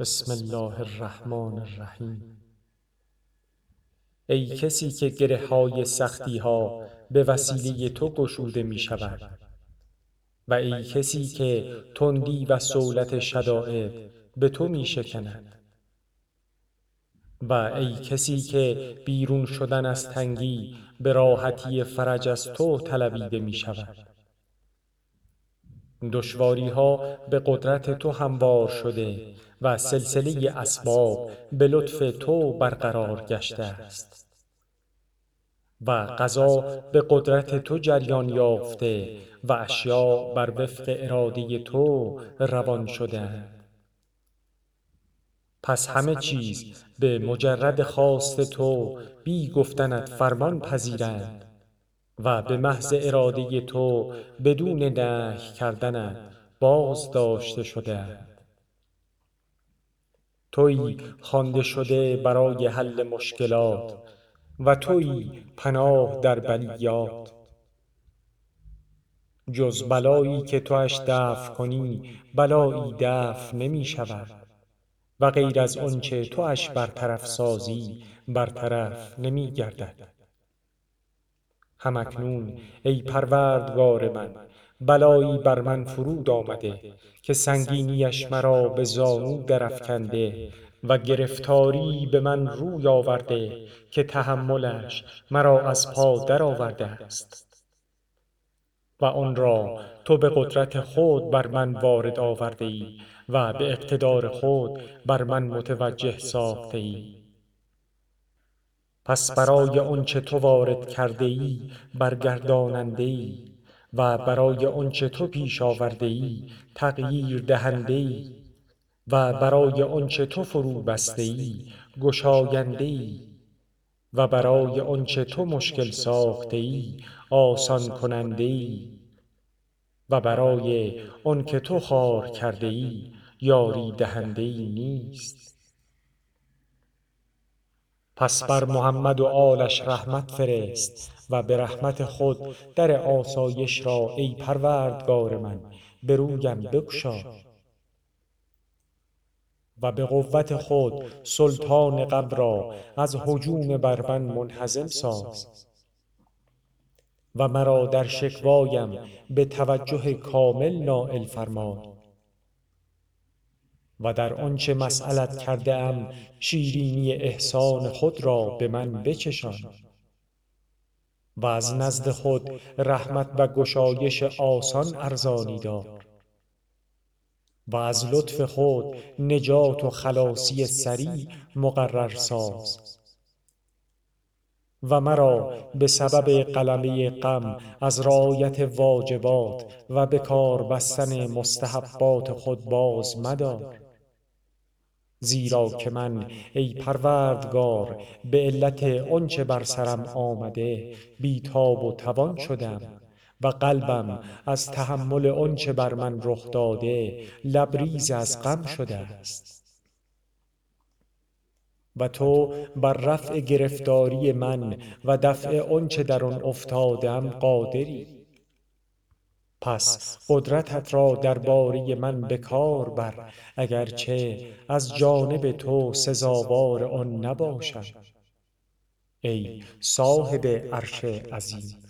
بسم الله الرحمن الرحیم. ای کسی که گره های سختی ها به وسیله تو گشوده می شود و ای کسی که تندی و صولت شداید به تو می شکند و ای کسی که بیرون شدن از تنگی به راحتی فرج از تو طلبیده می شود دشواری ها به قدرت تو هموار شده و سلسله اسباب به لطف تو برقرار گشته است. و قضا به قدرت تو جریان یافته و اشیا بر وفق اراده تو روان شدهاند پس همه چیز به مجرد خواست تو بی گفتنت فرمان پذیرند و به محض اراده تو بدون نهی کردنت بازداشته شدهاند. تویی خوانده شده برای حل مشکلات و تویی پناه در بلیات. جز بلایی که تواش دفع کنی بلایی دفع نمی شود. و غیر از آنچه تواش برطرف سازی برطرف نمی گردد. هم اکنون ای پروردگار من بلایی بر من فرود آمده که سنگینیش مرا به زانو درافکنده و گرفتاریی به من روی آورده که تحملش مرا از پا درآورده است. و آن را تو به قدرت خود بر من وارد آورده ای و به اقتدار خود بر من متوجه ساخته ای پس برای آنچه تو وارد کرده ای برگرداننده ای و برای آنچه تو پیش آورده ای تغییر دهنده ای و برای آنچه تو فروبسته ای گشاینده ای و برای آنچه تو مشکل ساخته ای آسان کننده ای و برای آنکه تو خوار کرده ای یاری دهنده ای نیست. پس بر محمد و آلش رحمت فرست و به رحمت خود در آسایش را ای پروردگار من به رویم بگشا. و به قوت خود سلطان غم را از هجوم بر من منهزم ساز. و مرا در شکوایم به توجه کامل نایل فرمای. و در آنچه مسیلت کرده ام شیرینی احسان خود را به من بچشان. و از نزد خود رحمت و گشایش آسان ارزانی دار و از لطف خود نجات و خلاصی سریع مقرر ساز. و مرا به سبب غلبه غم از رعایت واجبات و به کار بستن مستحبات خود باز مدار. زیرا که من ای پروردگار به علت آنچه بر سرم آمده بی تاب و توان شده ام و قلبم از تحمل آنچه بر من رخ داده لبریز از غم شده است. و تو بر رفع گرفتاری من و دفع آنچه در آن افتاده ام قادری. پس قدرتت را درباره من به کار بر اگر چه از جانب تو سزاوار آن نباشم. ای صاحب عرش عظیم.